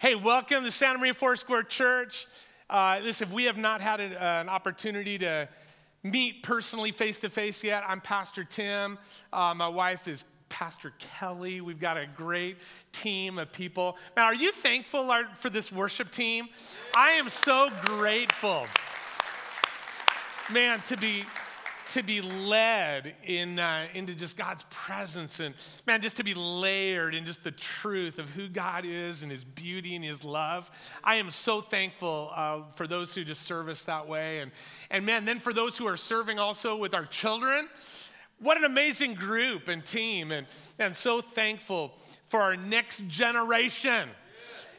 Hey, welcome to Santa Maria Foursquare Church. Uh, listen, we have not had a, uh, an opportunity to meet personally face to face yet. I'm Pastor Tim. Uh, my wife is Pastor Kelly. We've got a great team of people. Now, are you thankful for this worship team? I am so grateful, man, to be to be led in, uh, into just God's presence and, man, just to be layered in just the truth of who God is and His beauty and His love. I am so thankful uh, for those who just serve us that way. And, and, man, then for those who are serving also with our children, what an amazing group and team. And, and so thankful for our next generation.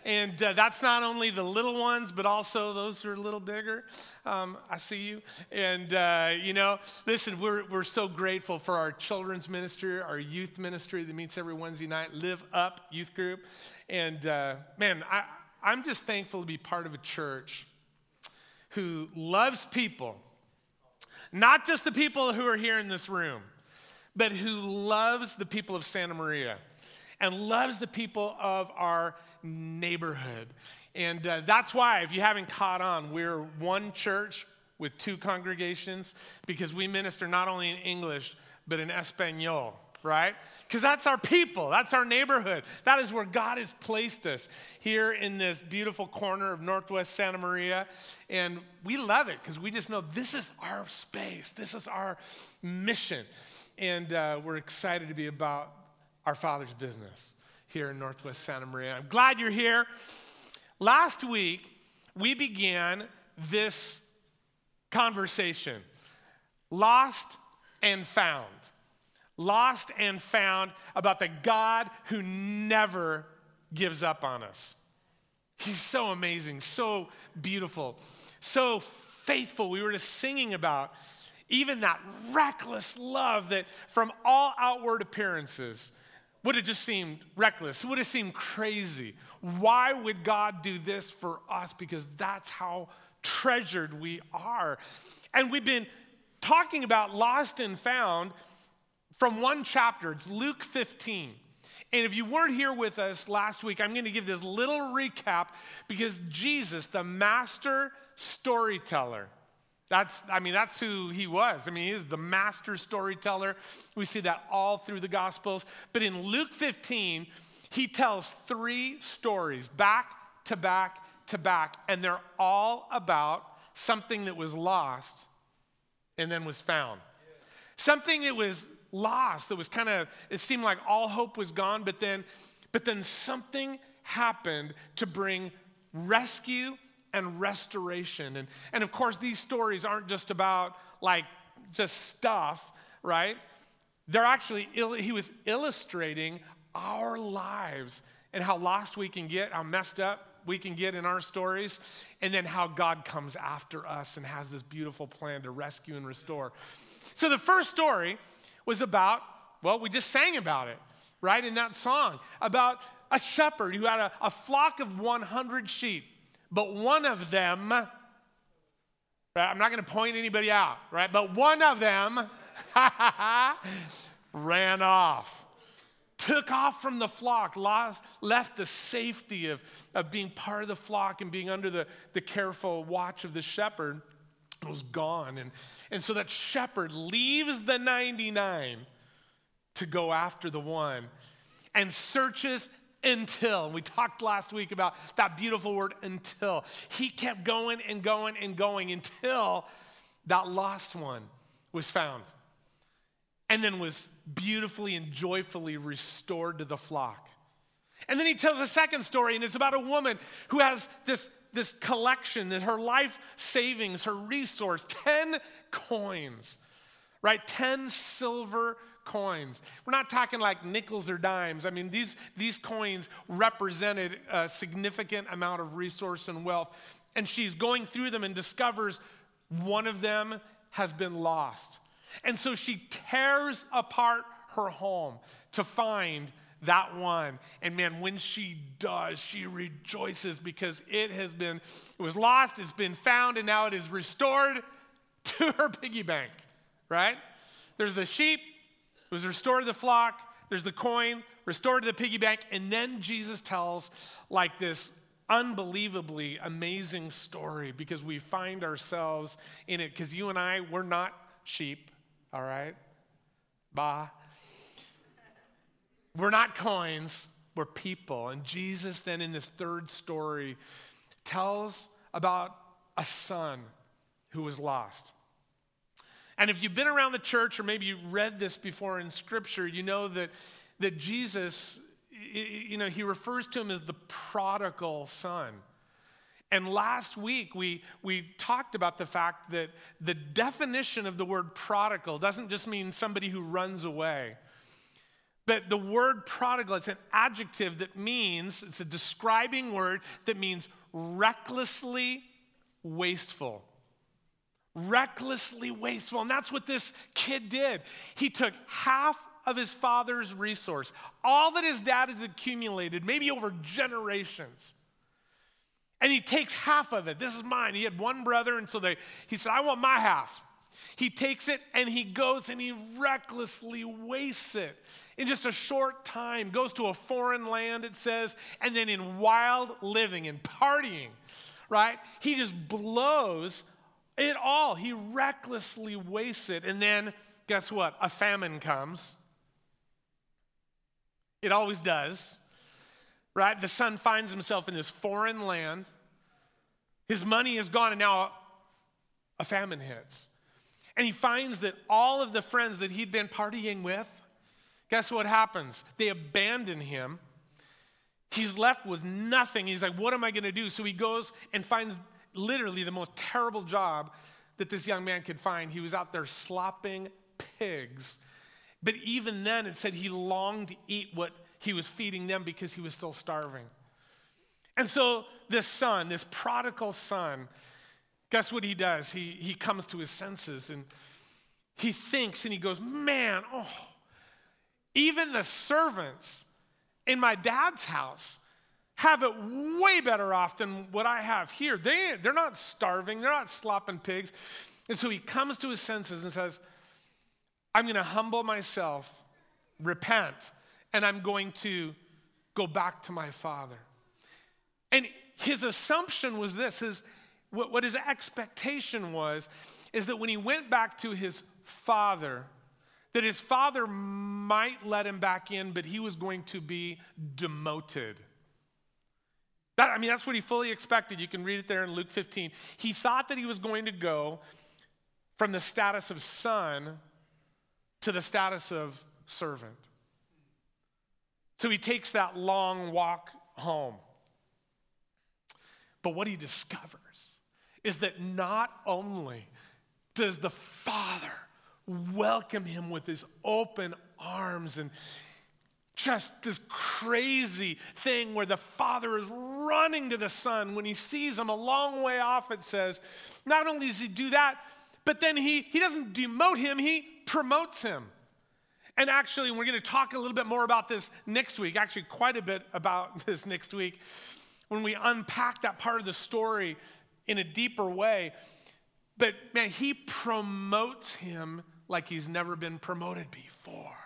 And uh, that's not only the little ones, but also those who are a little bigger. Um, I see you. And, uh, you know, listen, we're, we're so grateful for our children's ministry, our youth ministry that meets every Wednesday night, Live Up Youth Group. And, uh, man, I, I'm just thankful to be part of a church who loves people, not just the people who are here in this room, but who loves the people of Santa Maria and loves the people of our neighborhood. And uh, that's why, if you haven't caught on, we're one church with two congregations because we minister not only in English, but in Espanol, right? Because that's our people, that's our neighborhood. That is where God has placed us here in this beautiful corner of Northwest Santa Maria. And we love it because we just know this is our space, this is our mission. And uh, we're excited to be about our Father's business here in Northwest Santa Maria. I'm glad you're here. Last week, we began this conversation lost and found. Lost and found about the God who never gives up on us. He's so amazing, so beautiful, so faithful. We were just singing about even that reckless love that from all outward appearances would have just seemed reckless. Would have seemed crazy. Why would God do this for us? Because that's how treasured we are. And we've been talking about lost and found from one chapter. It's Luke 15. And if you weren't here with us last week, I'm going to give this little recap because Jesus, the master storyteller, that's, I mean, that's who he was. I mean, he is the master storyteller. We see that all through the Gospels. But in Luke 15, he tells three stories back to back to back, and they're all about something that was lost and then was found. Something that was lost, that was kind of, it seemed like all hope was gone, but then, but then something happened to bring rescue and restoration. And, and of course, these stories aren't just about like just stuff, right? They're actually, he was illustrating our lives and how lost we can get, how messed up we can get in our stories, and then how God comes after us and has this beautiful plan to rescue and restore. So the first story was about, well, we just sang about it, right, in that song, about a shepherd who had a, a flock of 100 sheep. But one of them, right, I'm not going to point anybody out, right? But one of them ran off, took off from the flock, lost, left the safety of, of being part of the flock and being under the, the careful watch of the shepherd, was gone. And, and so that shepherd leaves the 99 to go after the one and searches until. We talked last week about that beautiful word until. He kept going and going and going until that lost one was found and then was beautifully and joyfully restored to the flock. And then he tells a second story, and it's about a woman who has this, this collection, that her life savings, her resource, 10 coins, right? 10 silver coins. We're not talking like nickels or dimes. I mean, these, these coins represented a significant amount of resource and wealth. And she's going through them and discovers one of them has been lost. And so she tears apart her home to find that one. And man, when she does, she rejoices because it has been, it was lost, it's been found, and now it is restored to her piggy bank, right? There's the sheep, it was restored to the flock, there's the coin, restored to the piggy bank, and then Jesus tells like this unbelievably amazing story because we find ourselves in it. Because you and I, we're not sheep, all right? Bah. We're not coins, we're people. And Jesus, then, in this third story, tells about a son who was lost. And if you've been around the church or maybe you read this before in scripture, you know that, that Jesus, you know, he refers to him as the prodigal son. And last week we, we talked about the fact that the definition of the word prodigal doesn't just mean somebody who runs away. But the word prodigal, it's an adjective that means, it's a describing word that means recklessly wasteful. Recklessly wasteful. And that's what this kid did. He took half of his father's resource, all that his dad has accumulated, maybe over generations. And he takes half of it. This is mine. He had one brother, and so they, he said, I want my half. He takes it and he goes and he recklessly wastes it in just a short time, goes to a foreign land, it says, and then in wild living and partying, right? He just blows it all. He recklessly wastes it. And then, guess what? A famine comes. It always does, right? The son finds himself in this foreign land. His money is gone, and now a famine hits. And he finds that all of the friends that he'd been partying with, guess what happens? They abandon him. He's left with nothing. He's like, What am I going to do? So he goes and finds literally the most terrible job that this young man could find. He was out there slopping pigs. But even then, it said he longed to eat what he was feeding them because he was still starving. And so, this son, this prodigal son, guess what he does? He, he comes to his senses and he thinks and he goes, Man, oh, even the servants in my dad's house have it way better off than what I have here. They, they're not starving, they're not slopping pigs. And so he comes to his senses and says, I'm going to humble myself, repent, and I'm going to go back to my father. And his assumption was this his, what, what his expectation was is that when he went back to his father, that his father might let him back in, but he was going to be demoted. That, I mean, that's what he fully expected. You can read it there in Luke 15. He thought that he was going to go from the status of son to the status of servant. So he takes that long walk home. But what he discovers is that not only does the Father welcome him with his open arms and just this crazy thing where the father is running to the son. When he sees him a long way off it says not only does he do that but then he he doesn't demote him he promotes him. And actually we're going to talk a little bit more about this next week actually quite a bit about this next week when we unpack that part of the story in a deeper way. But man he promotes him like he's never been promoted before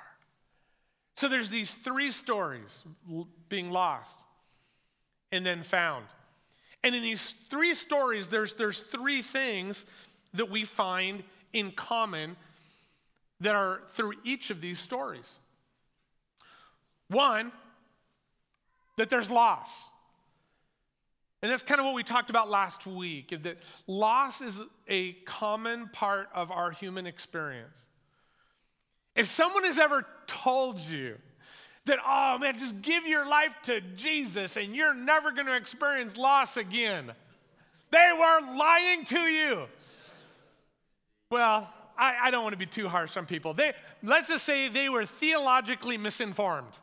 so there's these three stories being lost and then found. And in these three stories, there's, there's three things that we find in common that are through each of these stories. One, that there's loss. And that's kind of what we talked about last week that loss is a common part of our human experience. If someone has ever told you that, oh man, just give your life to Jesus and you're never going to experience loss again, they were lying to you. Well, I, I don't want to be too harsh on people. They, let's just say they were theologically misinformed.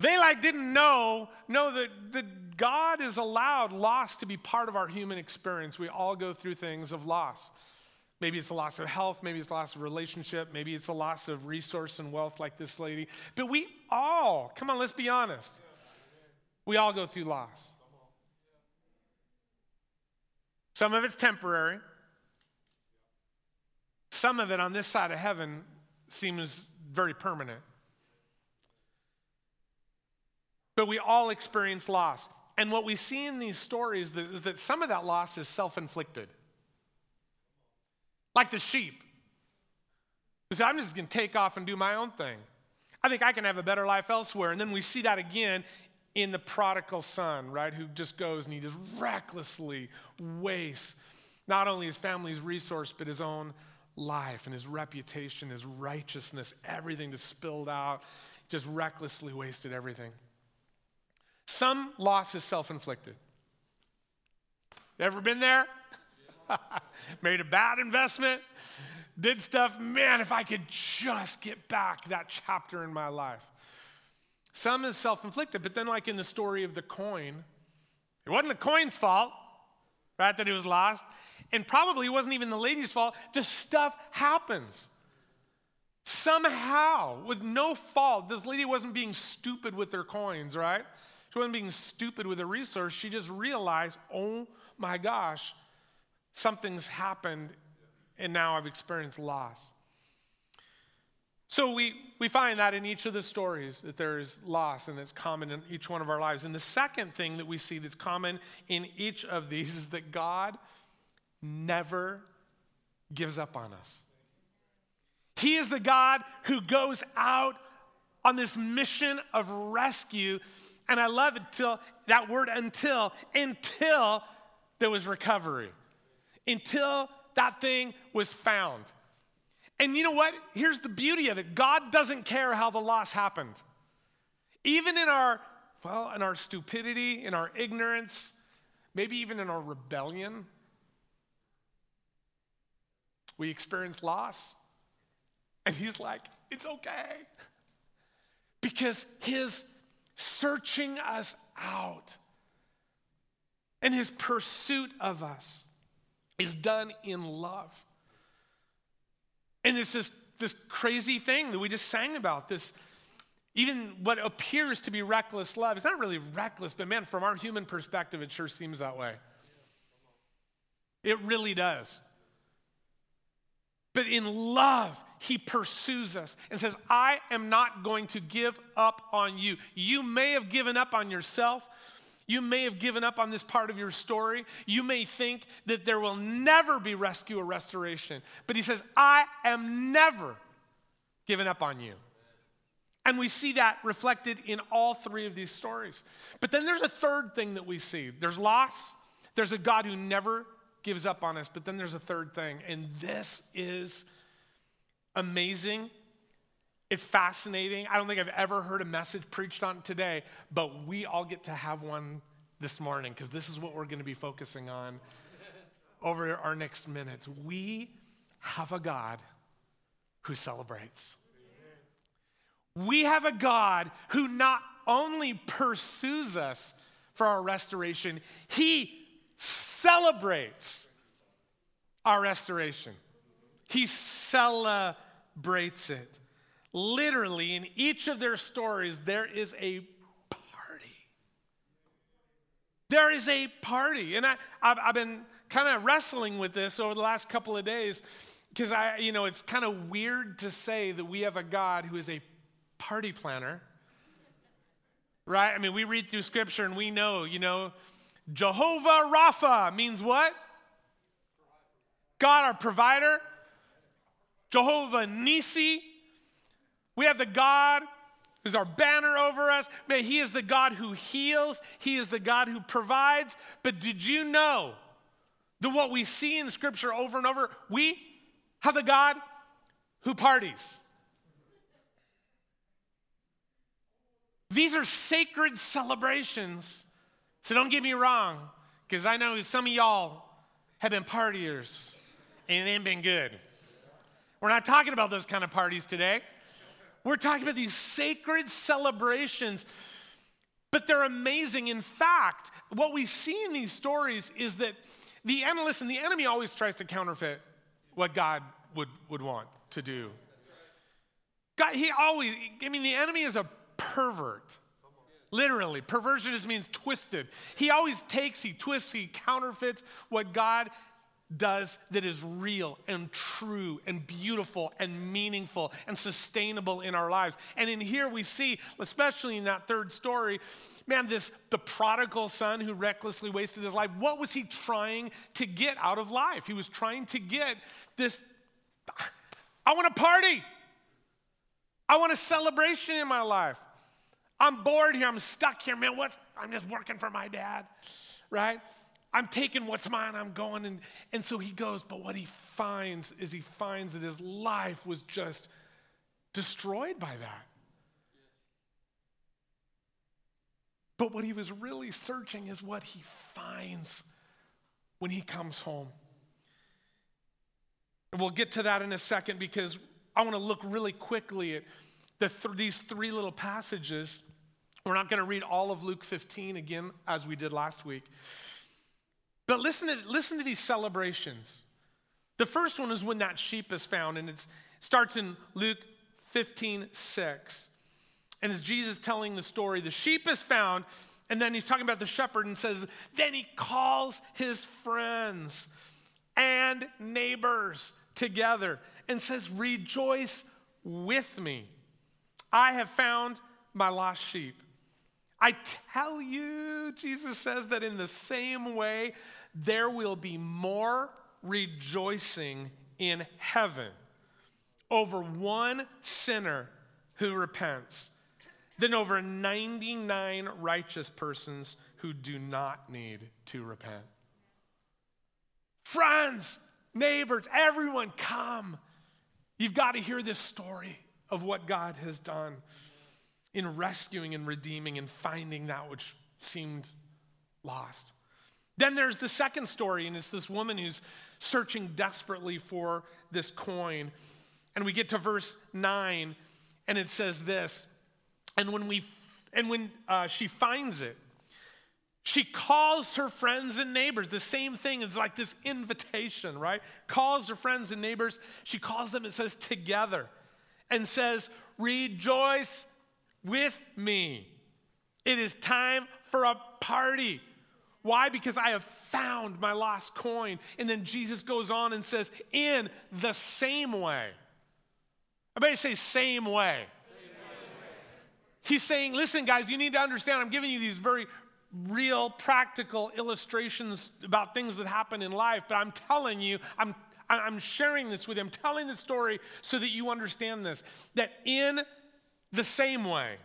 They like didn't know, know that, that God is allowed loss to be part of our human experience. We all go through things of loss. Maybe it's a loss of health, maybe it's a loss of relationship, maybe it's a loss of resource and wealth like this lady. But we all, come on, let's be honest. We all go through loss. Some of it's temporary. Some of it on this side of heaven seems very permanent. But we all experience loss. And what we see in these stories is that some of that loss is self inflicted. Like the sheep. Who said, I'm just going to take off and do my own thing. I think I can have a better life elsewhere. And then we see that again in the prodigal son, right? Who just goes and he just recklessly wastes not only his family's resource, but his own life and his reputation, his righteousness, everything just spilled out, just recklessly wasted everything. Some loss is self inflicted. Ever been there? Made a bad investment, did stuff, man, if I could just get back that chapter in my life. Some is self inflicted, but then, like in the story of the coin, it wasn't the coin's fault, right, that it was lost. And probably it wasn't even the lady's fault. Just stuff happens. Somehow, with no fault, this lady wasn't being stupid with her coins, right? She wasn't being stupid with a resource. She just realized, oh my gosh, something's happened and now I've experienced loss. So we, we find that in each of the stories that there is loss and it's common in each one of our lives. And the second thing that we see that's common in each of these is that God never gives up on us. He is the God who goes out on this mission of rescue and I love it till that word until, until there was recovery, until that thing was found. And you know what? Here's the beauty of it God doesn't care how the loss happened. Even in our, well, in our stupidity, in our ignorance, maybe even in our rebellion, we experience loss. And He's like, it's okay. Because His searching us out. And his pursuit of us is done in love. And it's this, this crazy thing that we just sang about, this even what appears to be reckless love. It's not really reckless, but man, from our human perspective, it sure seems that way. It really does. But in love, he pursues us and says, I am not going to give up on you. You may have given up on yourself. You may have given up on this part of your story. You may think that there will never be rescue or restoration. But he says, I am never giving up on you. And we see that reflected in all three of these stories. But then there's a third thing that we see there's loss, there's a God who never gives up on us, but then there's a third thing, and this is amazing. It's fascinating. I don't think I've ever heard a message preached on today, but we all get to have one this morning because this is what we're going to be focusing on over our next minutes. We have a God who celebrates. We have a God who not only pursues us for our restoration, He celebrates our restoration. He celebrates it. Literally, in each of their stories, there is a party. There is a party. And I, I've, I've been kind of wrestling with this over the last couple of days because I, you know, it's kind of weird to say that we have a God who is a party planner. Right? I mean, we read through scripture and we know, you know, Jehovah Rapha means what? God, our provider. Jehovah Nisi. We have the God who's our banner over us. Man, He is the God who heals, He is the God who provides. But did you know that what we see in Scripture over and over, we have the God who parties? These are sacred celebrations. So don't get me wrong, because I know some of y'all have been partiers and it ain't been good. We're not talking about those kind of parties today. We're talking about these sacred celebrations, but they're amazing. In fact, what we see in these stories is that the enemy, and the enemy always tries to counterfeit what God would, would want to do. God, he always, I mean, the enemy is a pervert. Literally, perversion just means twisted. He always takes, he twists, he counterfeits what God does that is real and true and beautiful and meaningful and sustainable in our lives. And in here we see, especially in that third story, Man, this the prodigal son who recklessly wasted his life, what was he trying to get out of life? He was trying to get this I want a party. I want a celebration in my life. I'm bored here. I'm stuck here, man. What's I'm just working for my dad, right? I'm taking what's mine, I'm going. And, and so he goes, but what he finds is he finds that his life was just destroyed by that. But what he was really searching is what he finds when he comes home. And we'll get to that in a second because I want to look really quickly at the th- these three little passages. We're not going to read all of Luke 15 again as we did last week. But listen to, listen to these celebrations. The first one is when that sheep is found, and it starts in Luke 15 6. And as Jesus telling the story, the sheep is found, and then he's talking about the shepherd and says, Then he calls his friends and neighbors together and says, Rejoice with me. I have found my lost sheep. I tell you, Jesus says that in the same way, there will be more rejoicing in heaven over one sinner who repents than over 99 righteous persons who do not need to repent. Friends, neighbors, everyone, come. You've got to hear this story of what God has done in rescuing and redeeming and finding that which seemed lost. Then there's the second story, and it's this woman who's searching desperately for this coin. And we get to verse 9, and it says this And when, we, and when uh, she finds it, she calls her friends and neighbors. The same thing. It's like this invitation, right? Calls her friends and neighbors. She calls them, it says, together, and says, Rejoice with me. It is time for a party. Why? Because I have found my lost coin. And then Jesus goes on and says, In the same way. Everybody say, same way. He's saying, listen, guys, you need to understand, I'm giving you these very real, practical illustrations about things that happen in life, but I'm telling you, I'm, I'm sharing this with you. I'm telling the story so that you understand this. That in the same way,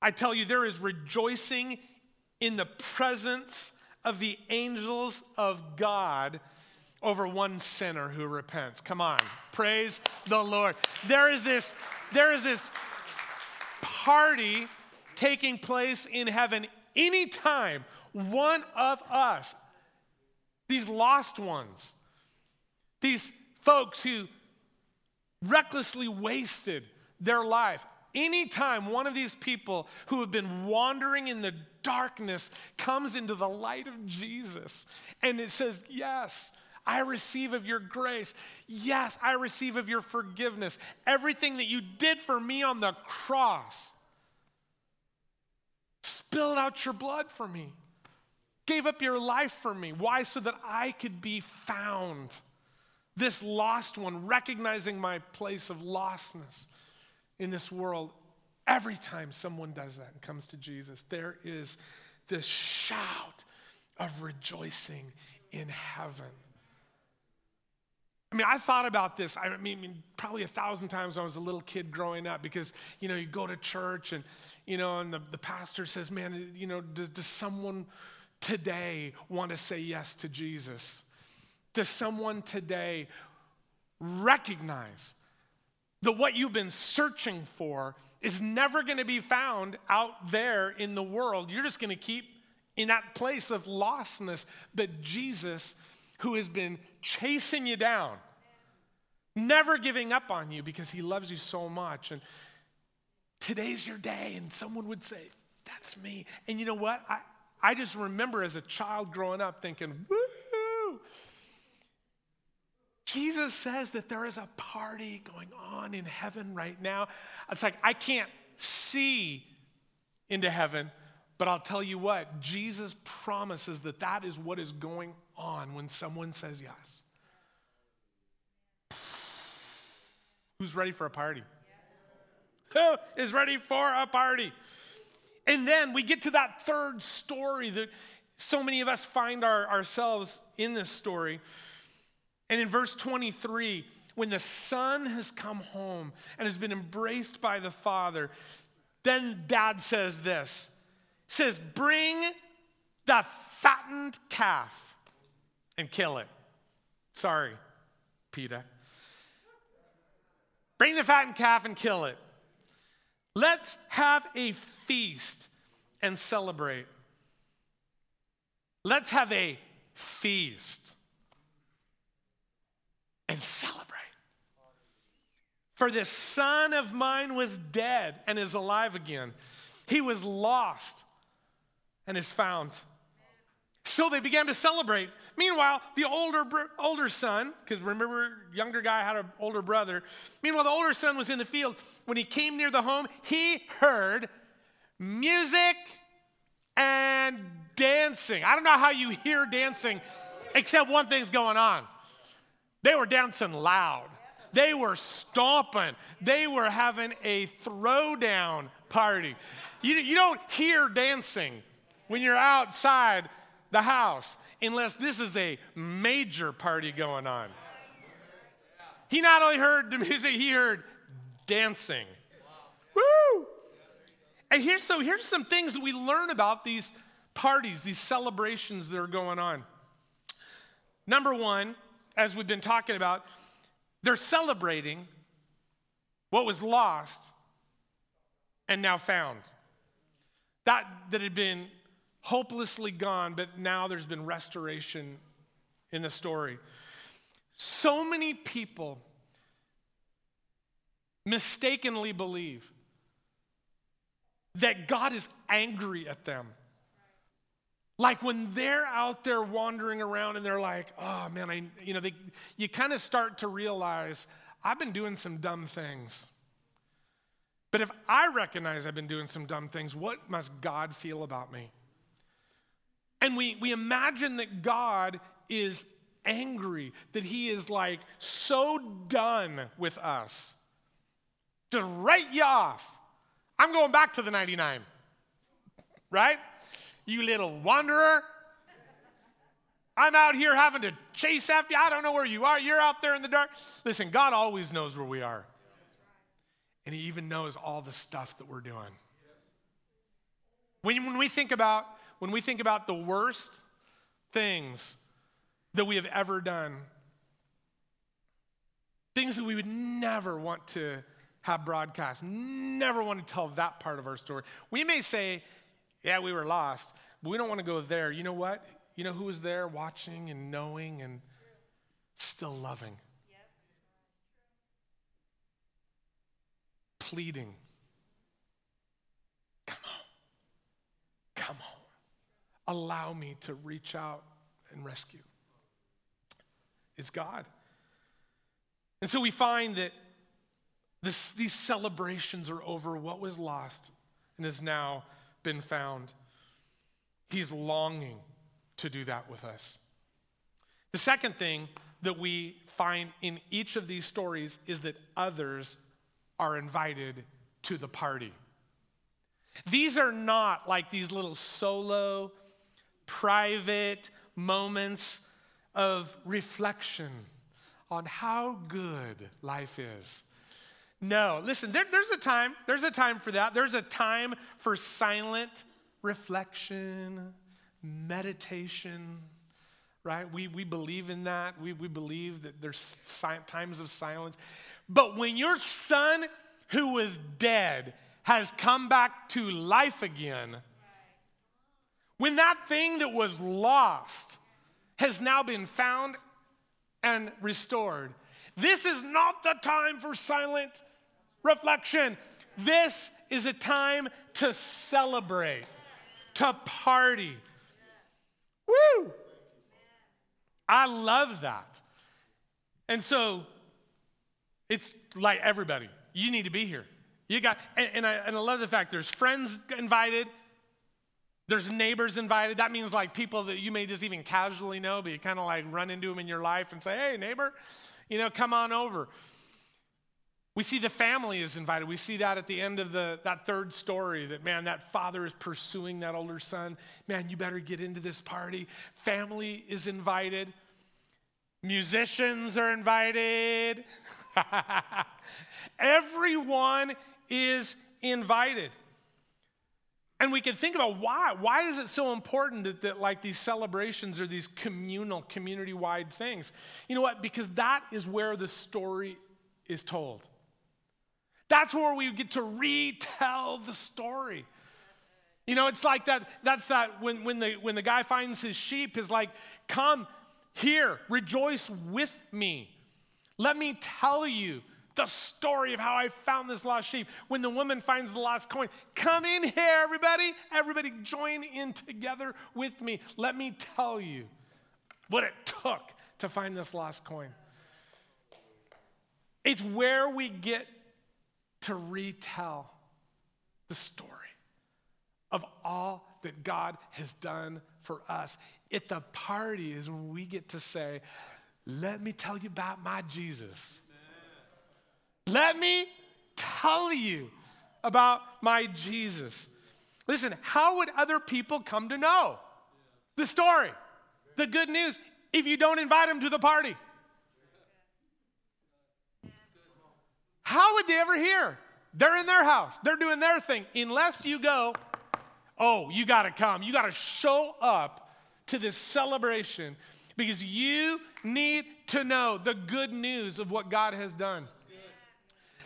I tell you, there is rejoicing in the presence of the angels of God over one sinner who repents. Come on, praise the Lord. There is this, there is this party taking place in heaven anytime one of us, these lost ones, these folks who recklessly wasted their life, anytime one of these people who have been wandering in the darkness comes into the light of Jesus and it says, Yes, I receive of your grace. Yes, I receive of your forgiveness. Everything that you did for me on the cross spilled out your blood for me, gave up your life for me. Why? So that I could be found. This lost one, recognizing my place of lostness in this world. Every time someone does that and comes to Jesus, there is this shout of rejoicing in heaven. I mean, I thought about this, I mean, probably a thousand times when I was a little kid growing up because, you know, you go to church and, you know, and the, the pastor says, man, you know, does, does someone today want to say yes to Jesus? Does someone today recognize that what you've been searching for is never going to be found out there in the world? You're just going to keep in that place of lostness. But Jesus, who has been chasing you down, never giving up on you because he loves you so much. And today's your day. And someone would say, That's me. And you know what? I, I just remember as a child growing up thinking, Woo! Jesus says that there is a party going on in heaven right now. It's like I can't see into heaven, but I'll tell you what, Jesus promises that that is what is going on when someone says yes. Who's ready for a party? Who is ready for a party? And then we get to that third story that so many of us find our, ourselves in this story. And in verse 23, when the son has come home and has been embraced by the father, then dad says this says, Bring the fattened calf and kill it. Sorry, Peter. Bring the fattened calf and kill it. Let's have a feast and celebrate. Let's have a feast and celebrate. For this son of mine was dead and is alive again. He was lost and is found. So they began to celebrate. Meanwhile, the older, older son, because remember, younger guy had an older brother. Meanwhile, the older son was in the field. When he came near the home, he heard music and dancing. I don't know how you hear dancing, except one thing's going on. They were dancing loud. They were stomping. They were having a throwdown party. You, you don't hear dancing when you're outside the house unless this is a major party going on. He not only heard the music, he heard dancing. Woo! And here's so here's some things that we learn about these parties, these celebrations that are going on. Number one, as we've been talking about, they're celebrating what was lost and now found. That that had been hopelessly gone, but now there's been restoration in the story. So many people mistakenly believe that God is angry at them. Like when they're out there wandering around and they're like, oh man, I, you know, they, you kind of start to realize I've been doing some dumb things. But if I recognize I've been doing some dumb things, what must God feel about me? And we, we imagine that God is angry, that he is like so done with us. To write you off. I'm going back to the 99. Right? You little wanderer. I'm out here having to chase after you. I don't know where you are. You're out there in the dark. Listen, God always knows where we are. And He even knows all the stuff that we're doing. When, when we think about when we think about the worst things that we have ever done, things that we would never want to have broadcast, never want to tell that part of our story. We may say, yeah, we were lost, but we don't want to go there. You know what? You know who was there watching and knowing and still loving? Pleading. Come on. Come on allow me to reach out and rescue. It's God. And so we find that this, these celebrations are over what was lost and is now been found. He's longing to do that with us. The second thing that we find in each of these stories is that others are invited to the party. These are not like these little solo private moments of reflection on how good life is. No, listen, there, there's a time, there's a time for that. There's a time for silent reflection, meditation, right? We, we believe in that. We, we believe that there's si- times of silence. But when your son who was dead has come back to life again, when that thing that was lost has now been found and restored, this is not the time for silent reflection. This is a time to celebrate, to party. Woo! I love that. And so it's like everybody, you need to be here. You got, and, and, I, and I love the fact there's friends invited, there's neighbors invited. That means like people that you may just even casually know, but you kind of like run into them in your life and say, hey, neighbor, you know, come on over. We see the family is invited. We see that at the end of the, that third story that, man, that father is pursuing that older son. Man, you better get into this party. Family is invited. Musicians are invited. Everyone is invited. And we can think about why. Why is it so important that, that like these celebrations are these communal, community-wide things? You know what? Because that is where the story is told. That's where we get to retell the story. You know, it's like that, that's that when, when, the, when the guy finds his sheep, is like, come here, rejoice with me. Let me tell you the story of how I found this lost sheep. When the woman finds the lost coin, come in here, everybody. Everybody join in together with me. Let me tell you what it took to find this lost coin. It's where we get to retell the story of all that God has done for us. At the party is when we get to say, Let me tell you about my Jesus. Let me tell you about my Jesus. Listen, how would other people come to know the story, the good news, if you don't invite them to the party? How would they ever hear? They're in their house, they're doing their thing. Unless you go, oh, you got to come. You got to show up to this celebration because you need to know the good news of what God has done.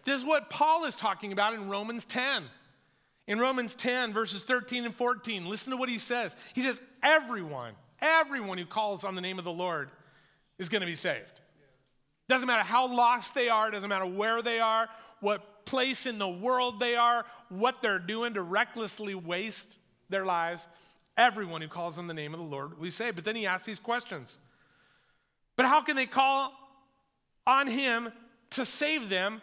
This is what Paul is talking about in Romans 10. In Romans 10, verses 13 and 14, listen to what he says. He says, Everyone, everyone who calls on the name of the Lord is going to be saved. Doesn't matter how lost they are, doesn't matter where they are, what place in the world they are, what they're doing to recklessly waste their lives. Everyone who calls on the name of the Lord we say. But then he asks these questions. But how can they call on him to save them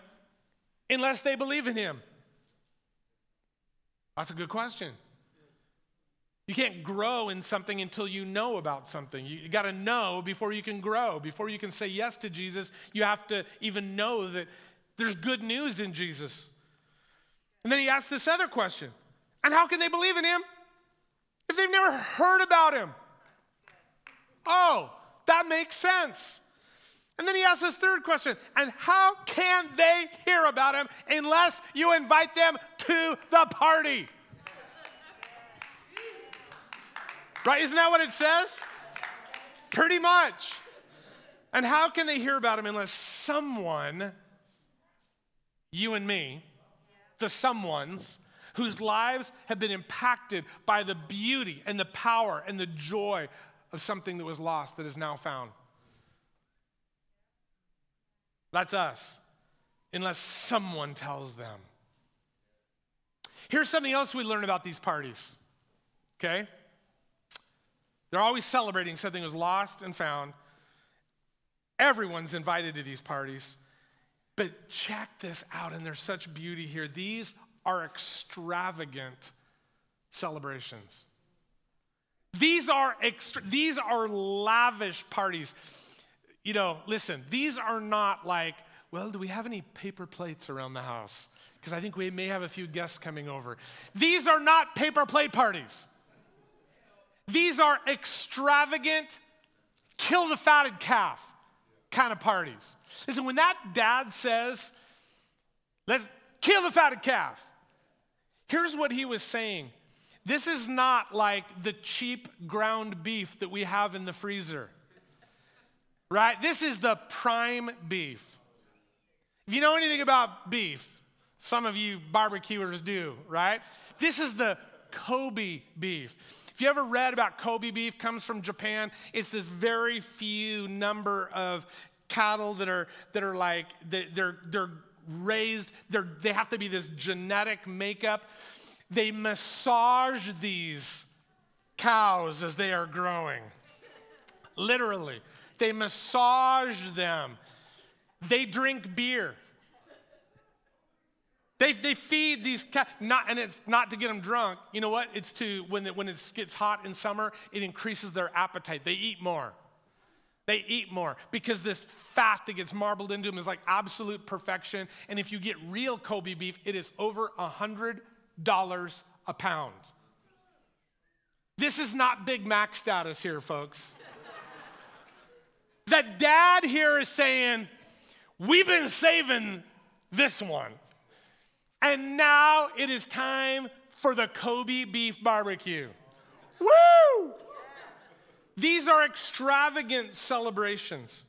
unless they believe in him? That's a good question. You can't grow in something until you know about something. You, got to know before you can grow. Before you can say yes to Jesus, you have to even know that there's good news in Jesus. And then he asks this other question And how can they believe in him if they've never heard about him? Oh, that makes sense. And then he asks this third question And how can they hear about him unless you invite them to the party? Right? Isn't that what it says? Pretty much. And how can they hear about him unless someone, you and me, the someones, whose lives have been impacted by the beauty and the power and the joy of something that was lost that is now found? That's us, unless someone tells them. Here's something else we learn about these parties, okay? They're always celebrating something was lost and found. Everyone's invited to these parties. But check this out, and there's such beauty here. These are extravagant celebrations. These are extra, these are lavish parties. You know, listen, these are not like, well, do we have any paper plates around the house? Because I think we may have a few guests coming over. These are not paper plate parties. These are extravagant, kill the fatted calf kind of parties. Listen, when that dad says, let's kill the fatted calf, here's what he was saying. This is not like the cheap ground beef that we have in the freezer, right? This is the prime beef. If you know anything about beef, some of you barbecuers do, right? This is the Kobe beef. If you ever read about Kobe beef, comes from Japan. It's this very few number of cattle that are that are like they're they're raised. They're, they have to be this genetic makeup. They massage these cows as they are growing. Literally, they massage them. They drink beer. They, they feed these not, and it's not to get them drunk. You know what? It's to, when it, when it gets hot in summer, it increases their appetite. They eat more. They eat more because this fat that gets marbled into them is like absolute perfection. And if you get real Kobe beef, it is over a $100 a pound. This is not Big Mac status here, folks. that dad here is saying, We've been saving this one. And now it is time for the Kobe beef barbecue. Woo! These are extravagant celebrations.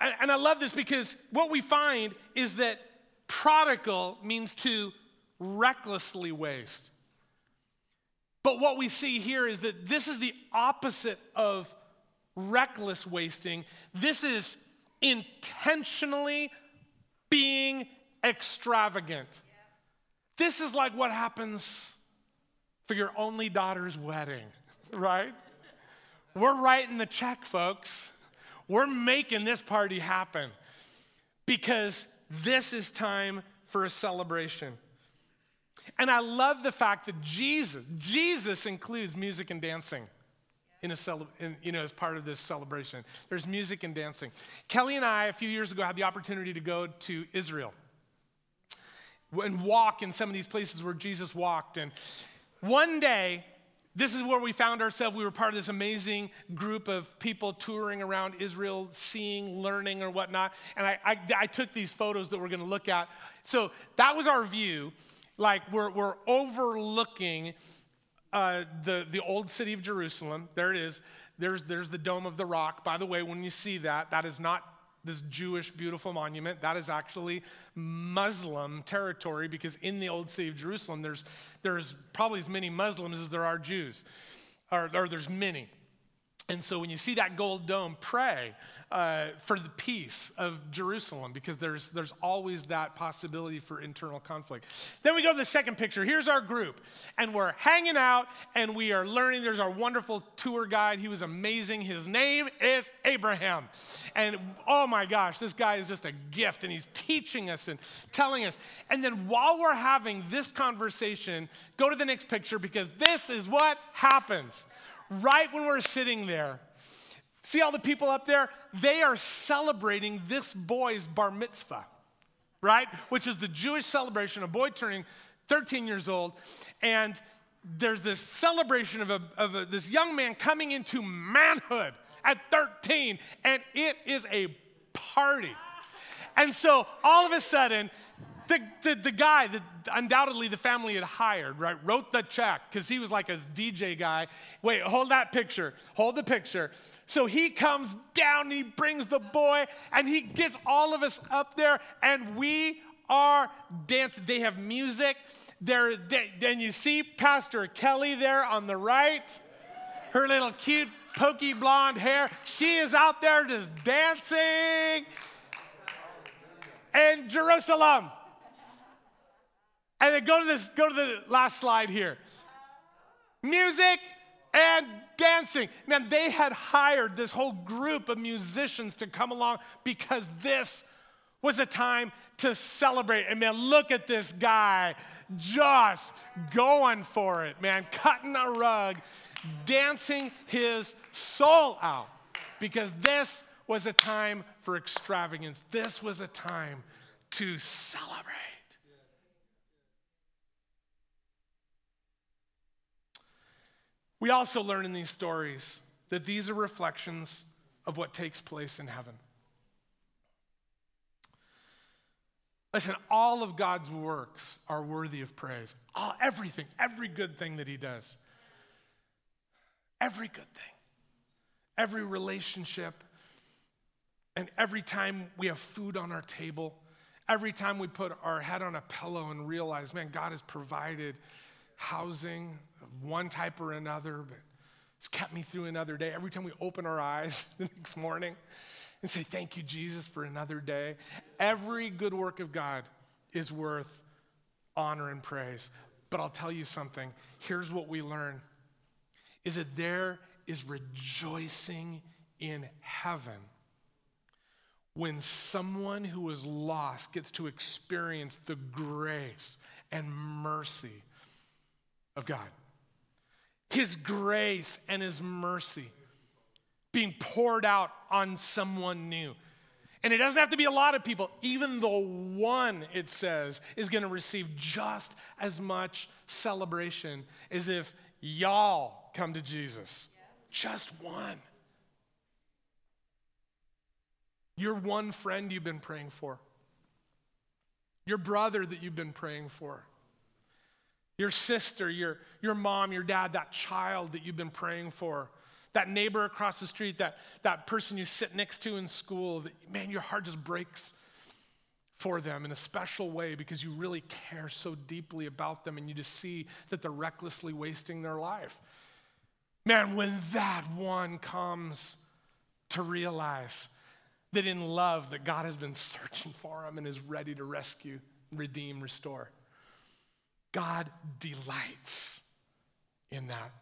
And I love this because what we find is that prodigal means to recklessly waste. But what we see here is that this is the opposite of reckless wasting. This is intentionally being extravagant. This is like what happens for your only daughter's wedding, right? We're writing the check, folks. We're making this party happen because this is time for a celebration. And I love the fact that Jesus, Jesus includes music and dancing in a in, you know, as part of this celebration. There's music and dancing. Kelly and I, a few years ago, had the opportunity to go to Israel and walk in some of these places where Jesus walked. And one day, this is where we found ourselves. We were part of this amazing group of people touring around Israel, seeing, learning, or whatnot. And I, I, I took these photos that we're going to look at. So that was our view like we're, we're overlooking uh, the, the old city of Jerusalem. There it is. There's, there's the Dome of the Rock. By the way, when you see that, that is not this Jewish beautiful monument. That is actually Muslim territory because in the old city of Jerusalem, there's, there's probably as many Muslims as there are Jews, or, or there's many. And so when you see that gold dome, pray uh, for the peace of Jerusalem because there's, there's always that possibility for internal conflict. Then we go to the second picture. Here's our group, and we're hanging out and we are learning. There's our wonderful tour guide. He was amazing. His name is Abraham. And oh my gosh, this guy is just a gift, and he's teaching us and telling us. And then while we're having this conversation, go to the next picture because this is what happens right when we're sitting there, see all the people up there? They are celebrating this boy's bar mitzvah, right? Which is the Jewish celebration, a boy turning 13 years old. And there's this celebration of, a, of a, this young man coming into manhood at 13, and it is a party. And so all of a sudden, the, the, the guy that undoubtedly the family had hired, right, wrote the check because he was like a DJ guy. Wait, hold that picture. Hold the picture. So he comes down, he brings the boy, and he gets all of us up there, and we are dancing. They have music. There, then you see Pastor Kelly there on the right, her little cute, pokey blonde hair. She is out there just dancing in Jerusalem. And then go to this, go to the last slide here. Music and dancing. Man, they had hired this whole group of musicians to come along because this was a time to celebrate. And man, look at this guy just going for it, man, cutting a rug, dancing his soul out because this was a time for extravagance. This was a time to celebrate. We also learn in these stories that these are reflections of what takes place in heaven. Listen, all of God's works are worthy of praise. All, everything, every good thing that He does. Every good thing. Every relationship. And every time we have food on our table, every time we put our head on a pillow and realize, man, God has provided housing one type or another, but it's kept me through another day. Every time we open our eyes the next morning and say, Thank you, Jesus, for another day, every good work of God is worth honor and praise. But I'll tell you something here's what we learn is that there is rejoicing in heaven when someone who is lost gets to experience the grace and mercy of God. His grace and His mercy. being poured out on someone new. And it doesn't have to be a lot of people. Even the one, it says, is going to receive just as much celebration as if y'all come to Jesus. Just one. Your one friend you've been praying for, your brother that you've been praying for, your sister, your, your mom, your dad, that child that you've been praying for that neighbor across the street, that, that person you sit next to in school, that, man, your heart just breaks for them in a special way because you really care so deeply about them and you just see that they're recklessly wasting their life. Man, when that one comes to realize that in love that God has been searching for him and is ready to rescue, redeem, restore. God delights in that.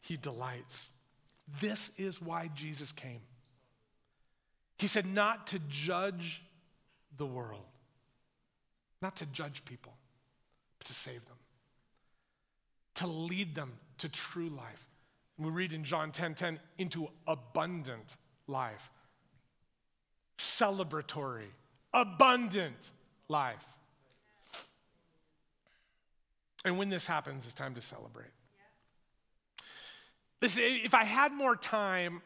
He delights. This is why Jesus came. He said, not to judge the world, not to judge people, but to save them, to lead them to true life. We read in John 10 10, into abundant life, celebratory, abundant life. And when this happens, it's time to celebrate. Listen, if I had more time,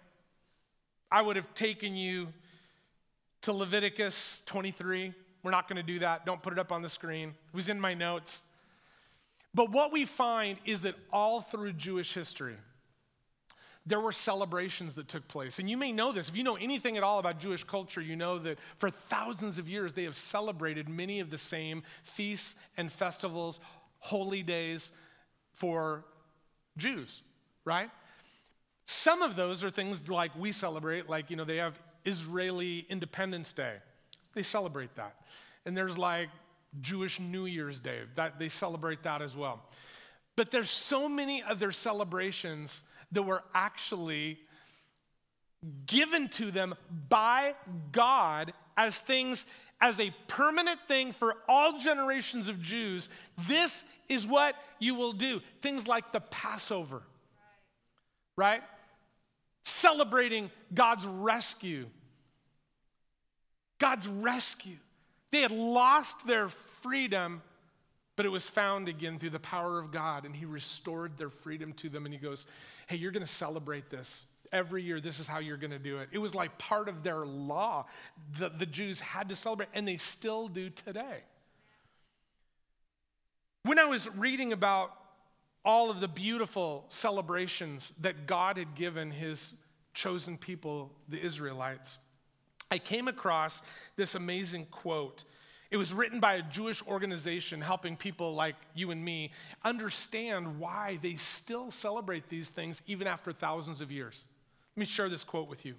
I would have taken you to Leviticus 23. We're not going to do that. Don't put it up on the screen. It was in my notes. But what we find is that all through Jewish history, there were celebrations that took place. And you may know this. If you know anything at all about Jewish culture, you know that for thousands of years they have celebrated many of the same feasts and festivals, holy days for Jews, right? Some of those are things like we celebrate, like, you know, they have Israeli Independence Day. They celebrate that. And there's like Jewish New Year's Day, that they celebrate that as well. But there's so many of their celebrations that were actually given to them by God as things as a permanent thing for all generations of Jews. This is what you will do. Things like the Passover. Right? celebrating God's rescue. God's rescue. They had lost their freedom, but it was found again through the power of God, and He restored their freedom to them. And He goes, Hey, you're going to celebrate this. Every year, this is how you're going to do it. It was like part of their law that the Jews had to celebrate, and they still do today. When I was reading about all of the beautiful celebrations that God had given his chosen people, the Israelites, I came across this amazing quote. It was written by a Jewish organization helping people like you and me understand why they still celebrate these things even after thousands of years. Let me share this quote with you.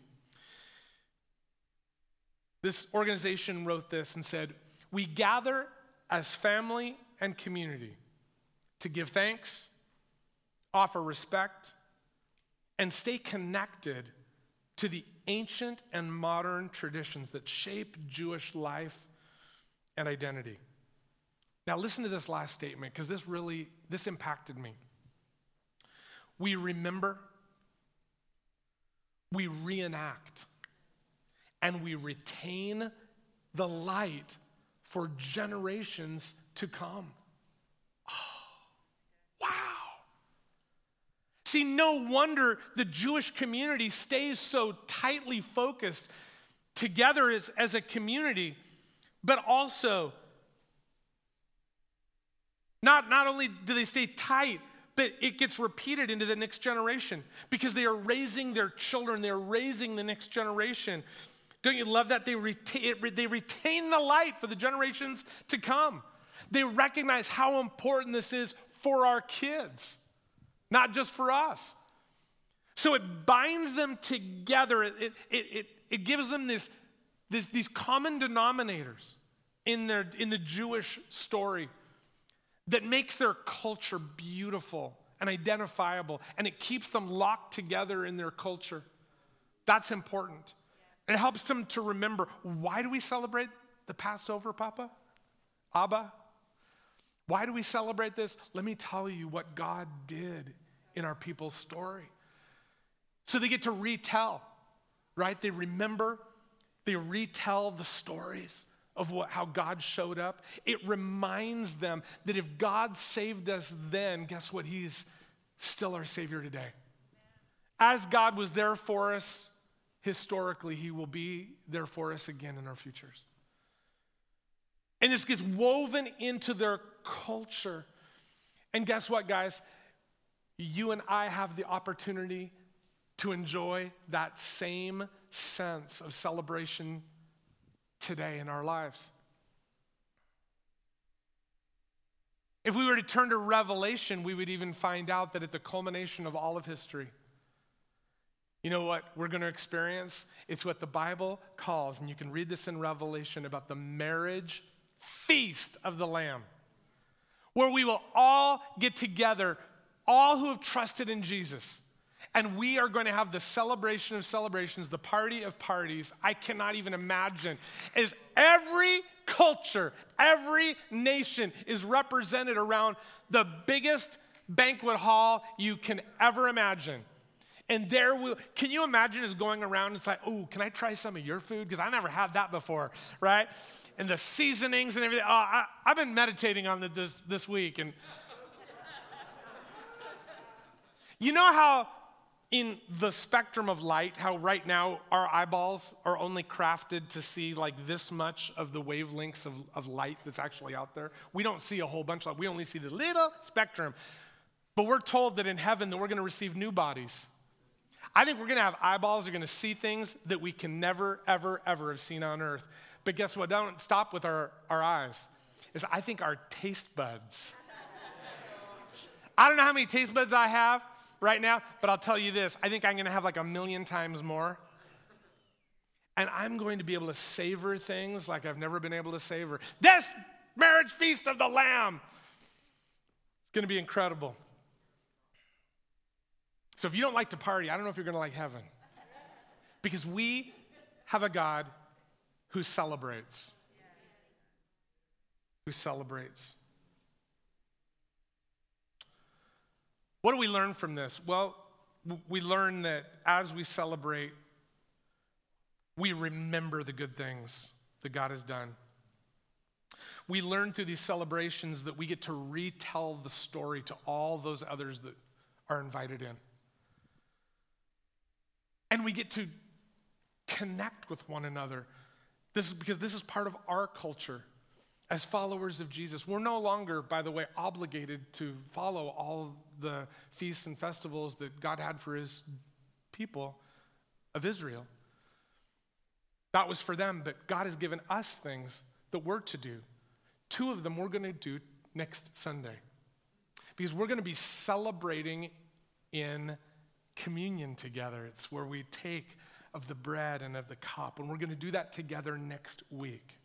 This organization wrote this and said, We gather as family and community to give thanks offer respect, and stay connected to the ancient and modern traditions that shape Jewish life and identity. Now listen to this last statement because this really this impacted me. We remember, we reenact, and we retain the light for generations to come. Oh. See, no wonder the Jewish community stays so tightly focused together as, as a community, but also, not, not only do they stay tight, but it gets repeated into the next generation because they are raising their children, they're raising the next generation. Don't you love that? They retain, they retain the light for the generations to come. They recognize how important this is for our kids not just for us. So it binds them together. It, it, it, it gives them this, this, these common denominators in, their, in the Jewish story that makes their culture beautiful and identifiable, and it keeps them locked together in their culture. That's important. It helps them to remember why do we celebrate the Passover, Papa? Abba? Why do we celebrate this? Let me tell you what God did in our people's story. So they get to retell right? They remember, they retell the stories of what, how God showed up. It reminds them that if God saved us then, guess what? He's still our Savior today. As God was there for us historically, He will be there for us again in our futures. And this gets woven into their culture. And guess what, guys? You and I have the opportunity to enjoy that same sense of celebration today in our lives. If we were to turn to Revelation, we would even find out that at the culmination of all of history, you know what we're going to experience? It's what the Bible calls, and you can read this in Revelation about the marriage feast of the Lamb, where we will all get together, all who have trusted in Jesus. And we are going to have the celebration of celebrations, the party of parties. I cannot even imagine. As every culture, every nation is represented around the biggest banquet hall you can ever imagine. And there will, can you imagine us going around and it's like, oh, can I try some of your food? Because I never had that before, right? And the seasonings and everything. Oh, I, have been meditating on this, this week. And you know how in the spectrum of light, how right now our eyeballs are only crafted to see like this much of the wavelengths of, of light that's actually out there. We don't see a whole bunch of light. We only see the little spectrum. But we're told that in heaven that we're going to receive new bodies. I think we're to have eyeballs that are to see things that we can never, ever, ever have seen on earth. But guess what? Don't stop with our, our eyes. Is I think our taste buds. I don't know how many taste buds I have right now, but I'll tell you this I think I'm gonna have like a million times more. And I'm going to be able to savor things like I've never been able to savor. This marriage feast of the Lamb. It's gonna be incredible. So if you don't like to party, I don't know if you're gonna like heaven. Because we have a God who celebrates. Who celebrates. What do we learn from this? Well, we learn that as we celebrate, we remember the good things that God has done. We learn through these celebrations that we get to retell the story to all those others that are invited in. And we get to connect with one another. This is because this is part of our culture as followers of Jesus. We're no longer, by the way, obligated to follow all the feasts and festivals that God had for his people of Israel. That was for them, but God has given us things that we're to do. Two of them we're going to do next Sunday because we're going to be celebrating in communion together. It's where we take of the bread and of the cup, and we're going to do that together next week.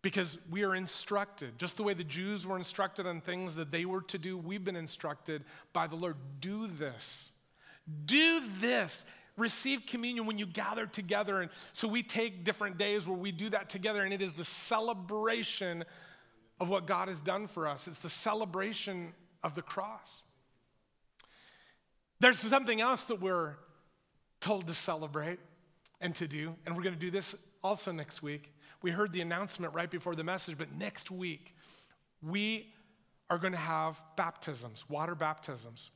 Because we are instructed, just the way the Jews were instructed on things that they were to do, we've been instructed by the Lord. Do this. Do this. Receive communion when you gather together. And so we take different days where we do that together, and it is the celebration of what God has done for us. It's the celebration of the cross. There's something else that we're told to celebrate and to do, and we're going to do this also next week. We heard the announcement right before the message, but next week, we are going to have baptisms, water baptisms.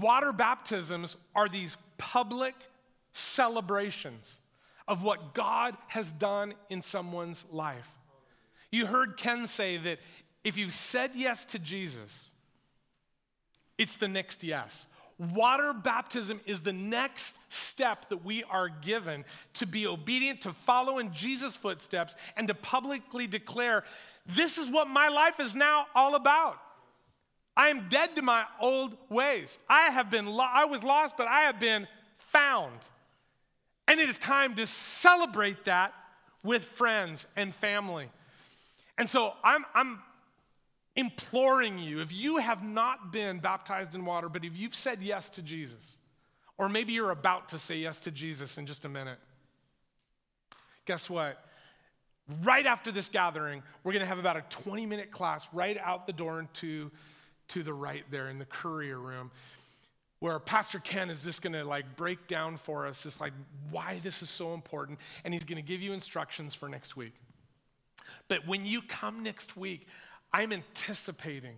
Water baptisms are these public celebrations of what God has done in someone's life. You heard Ken say that if you've said yes to Jesus, it's the next yes. Water baptism is the next step that we are given to be obedient, to follow in Jesus' footsteps, and to publicly declare this is what my life is now all about. I am dead to my old ways. I have been lo- I was lost, but I have been found. And it is time to celebrate that with friends and family. And so I'm, I'm imploring you, if you have not been baptized in water, but if you've said yes to Jesus, or maybe you're about to say yes to Jesus in just a minute, guess what? Right after this gathering, we're going to have about a 20 minute class right out the door to, to the right there in the courier room. where Pastor Ken is just gonna like break down for us just like why this is so important, and he's gonna give you instructions for next week. But when you come next week, I'm anticipating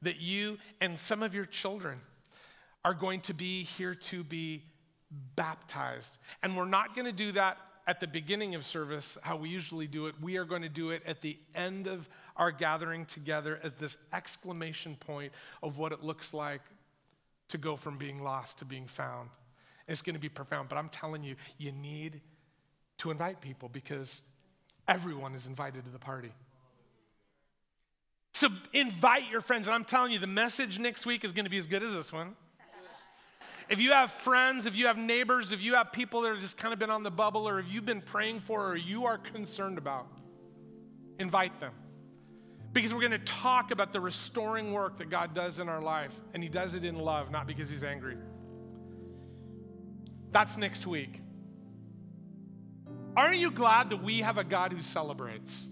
that you and some of your children are going to be here to be baptized. And we're not gonna do that at the beginning of service, how we usually do it. We are going to do it at the end of our gathering together as this exclamation point of what it looks like to go from being lost to being found. It's going to be profound, but I'm telling you, you need to invite people because everyone is invited to the party. So invite your friends, and I'm telling you, the message next week is going to be as good as this one. If you have friends, if you have neighbors, if you have people that have just kind of been on the bubble, or if you've been praying for, or you are concerned about, invite them. Because we're going to talk about the restoring work that God does in our life, and He does it in love, not because He's angry. That's next week. Aren't you glad that we have a God who celebrates?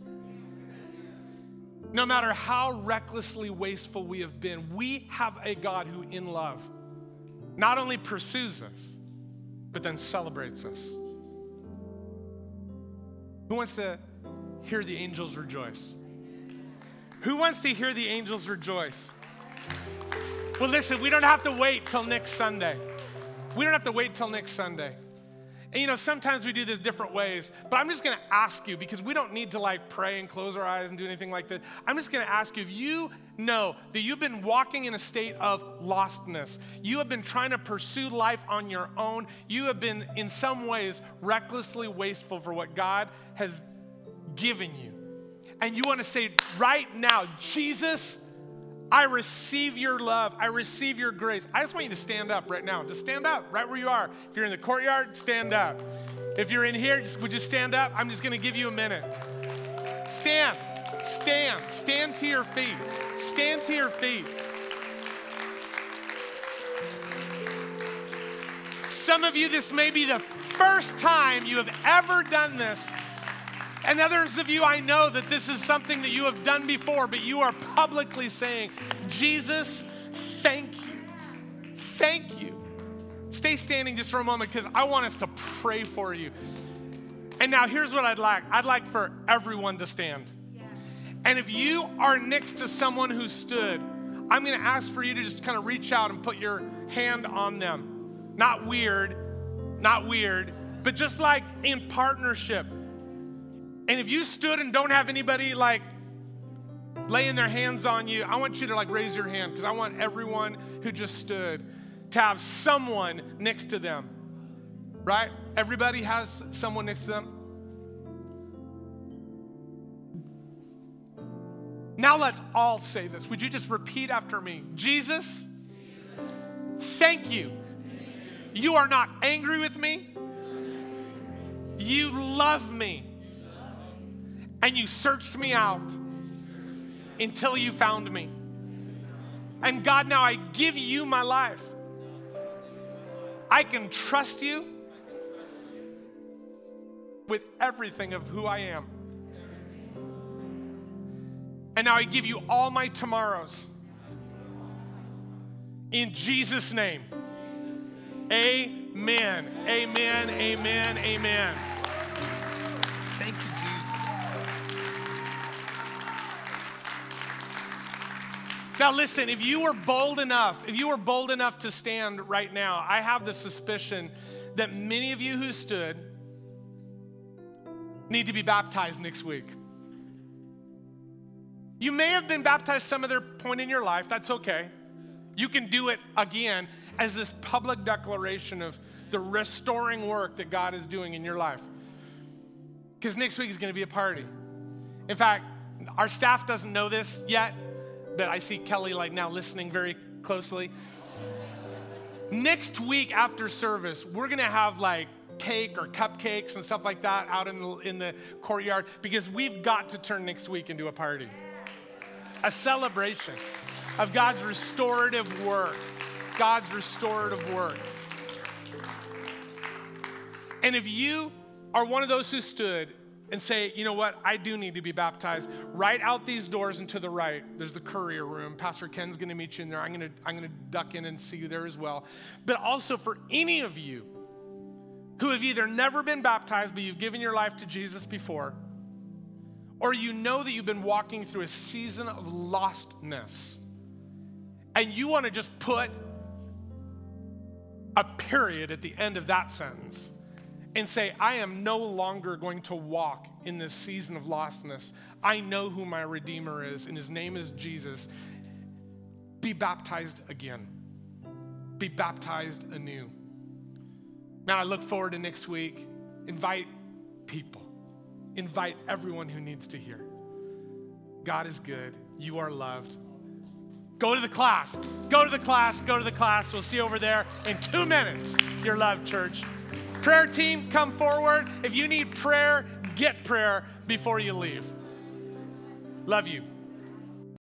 No matter how recklessly wasteful we have been, we have a God who, in love, not only pursues us, but then celebrates us. Who wants to hear the angels rejoice? Who wants to hear the angels rejoice? Well, listen, we don't have to wait till next Sunday. We don't have to wait till next Sunday. And you know, sometimes we do this different ways, but I'm just gonna ask you because we don't need to like pray and close our eyes and do anything like that. I'm just gonna ask you if you know that you've been walking in a state of lostness, you have been trying to pursue life on your own, you have been in some ways recklessly wasteful for what God has given you. And you wanna say right now, Jesus, I receive your love. I receive your grace. I just want you to stand up right now. Just stand up right where you are. If you're in the courtyard, stand up. If you're in here, just, would you stand up? I'm just going to give you a minute. Stand. Stand. Stand to your feet. Stand to your feet. Some of you, this may be the first time you have ever done this and others of you, I know that this is something that you have done before, but you are publicly saying, Jesus, thank you. Thank you. Stay standing just for a moment because I want us to pray for you. And now here's what I'd like I'd like for everyone to stand. And if you are next to someone who stood, I'm going to ask for you to just kind of reach out and put your hand on them. Not weird, not weird, but just like in partnership. And if you stood and don't have anybody like laying their hands on you, I want you to like raise your hand because I want everyone who just stood to have someone next to them. Right? Everybody has someone next to them. Now let's all say this. Would you just repeat after me? Jesus, thank you. You are not angry with me. You love me and you searched me out until you found me. And God, now I give you my life. I can trust you with everything of who I am. And now I give you all my tomorrows. In Jesus' name. Amen. Amen. Amen. Amen. Now, listen, if you were bold enough, if you were bold enough to stand right now, I have the suspicion that many of you who stood need to be baptized next week. You may have been baptized some other point in your life, that's okay. You can do it again as this public declaration of the restoring work that God is doing in your life. Because next week is going to be a party. In fact, our staff doesn't know this yet, that I see Kelly like now listening very closely. Next week after service, we're gonna have like cake or cupcakes and stuff like that out in the, in the courtyard because we've got to turn next week into a party. A celebration of God's restorative work. God's restorative work. And if you are one of those who stood and say, you know what, I do need to be baptized, right out these doors and to the right, there's the courier room. Pastor Ken's gonna meet you in there. I'm gonna, I'm gonna duck in and see you there as well. But also for any of you who have either never been baptized, but you've given your life to Jesus before, or you know that you've been walking through a season of lostness, and you wanna just put a period at the end of that sentence and say, I am no longer going to walk in this season of lostness. I know who my Redeemer is, and his name is Jesus. Be baptized again. Be baptized anew. Man, I look forward to next week. Invite people, invite everyone who needs to hear. God is good. You are loved. Go to the class. Go to the class. Go to the class. We'll see you over there in two minutes. Your love, church. Prayer team, come forward. If you need prayer, get prayer before you leave. Love you.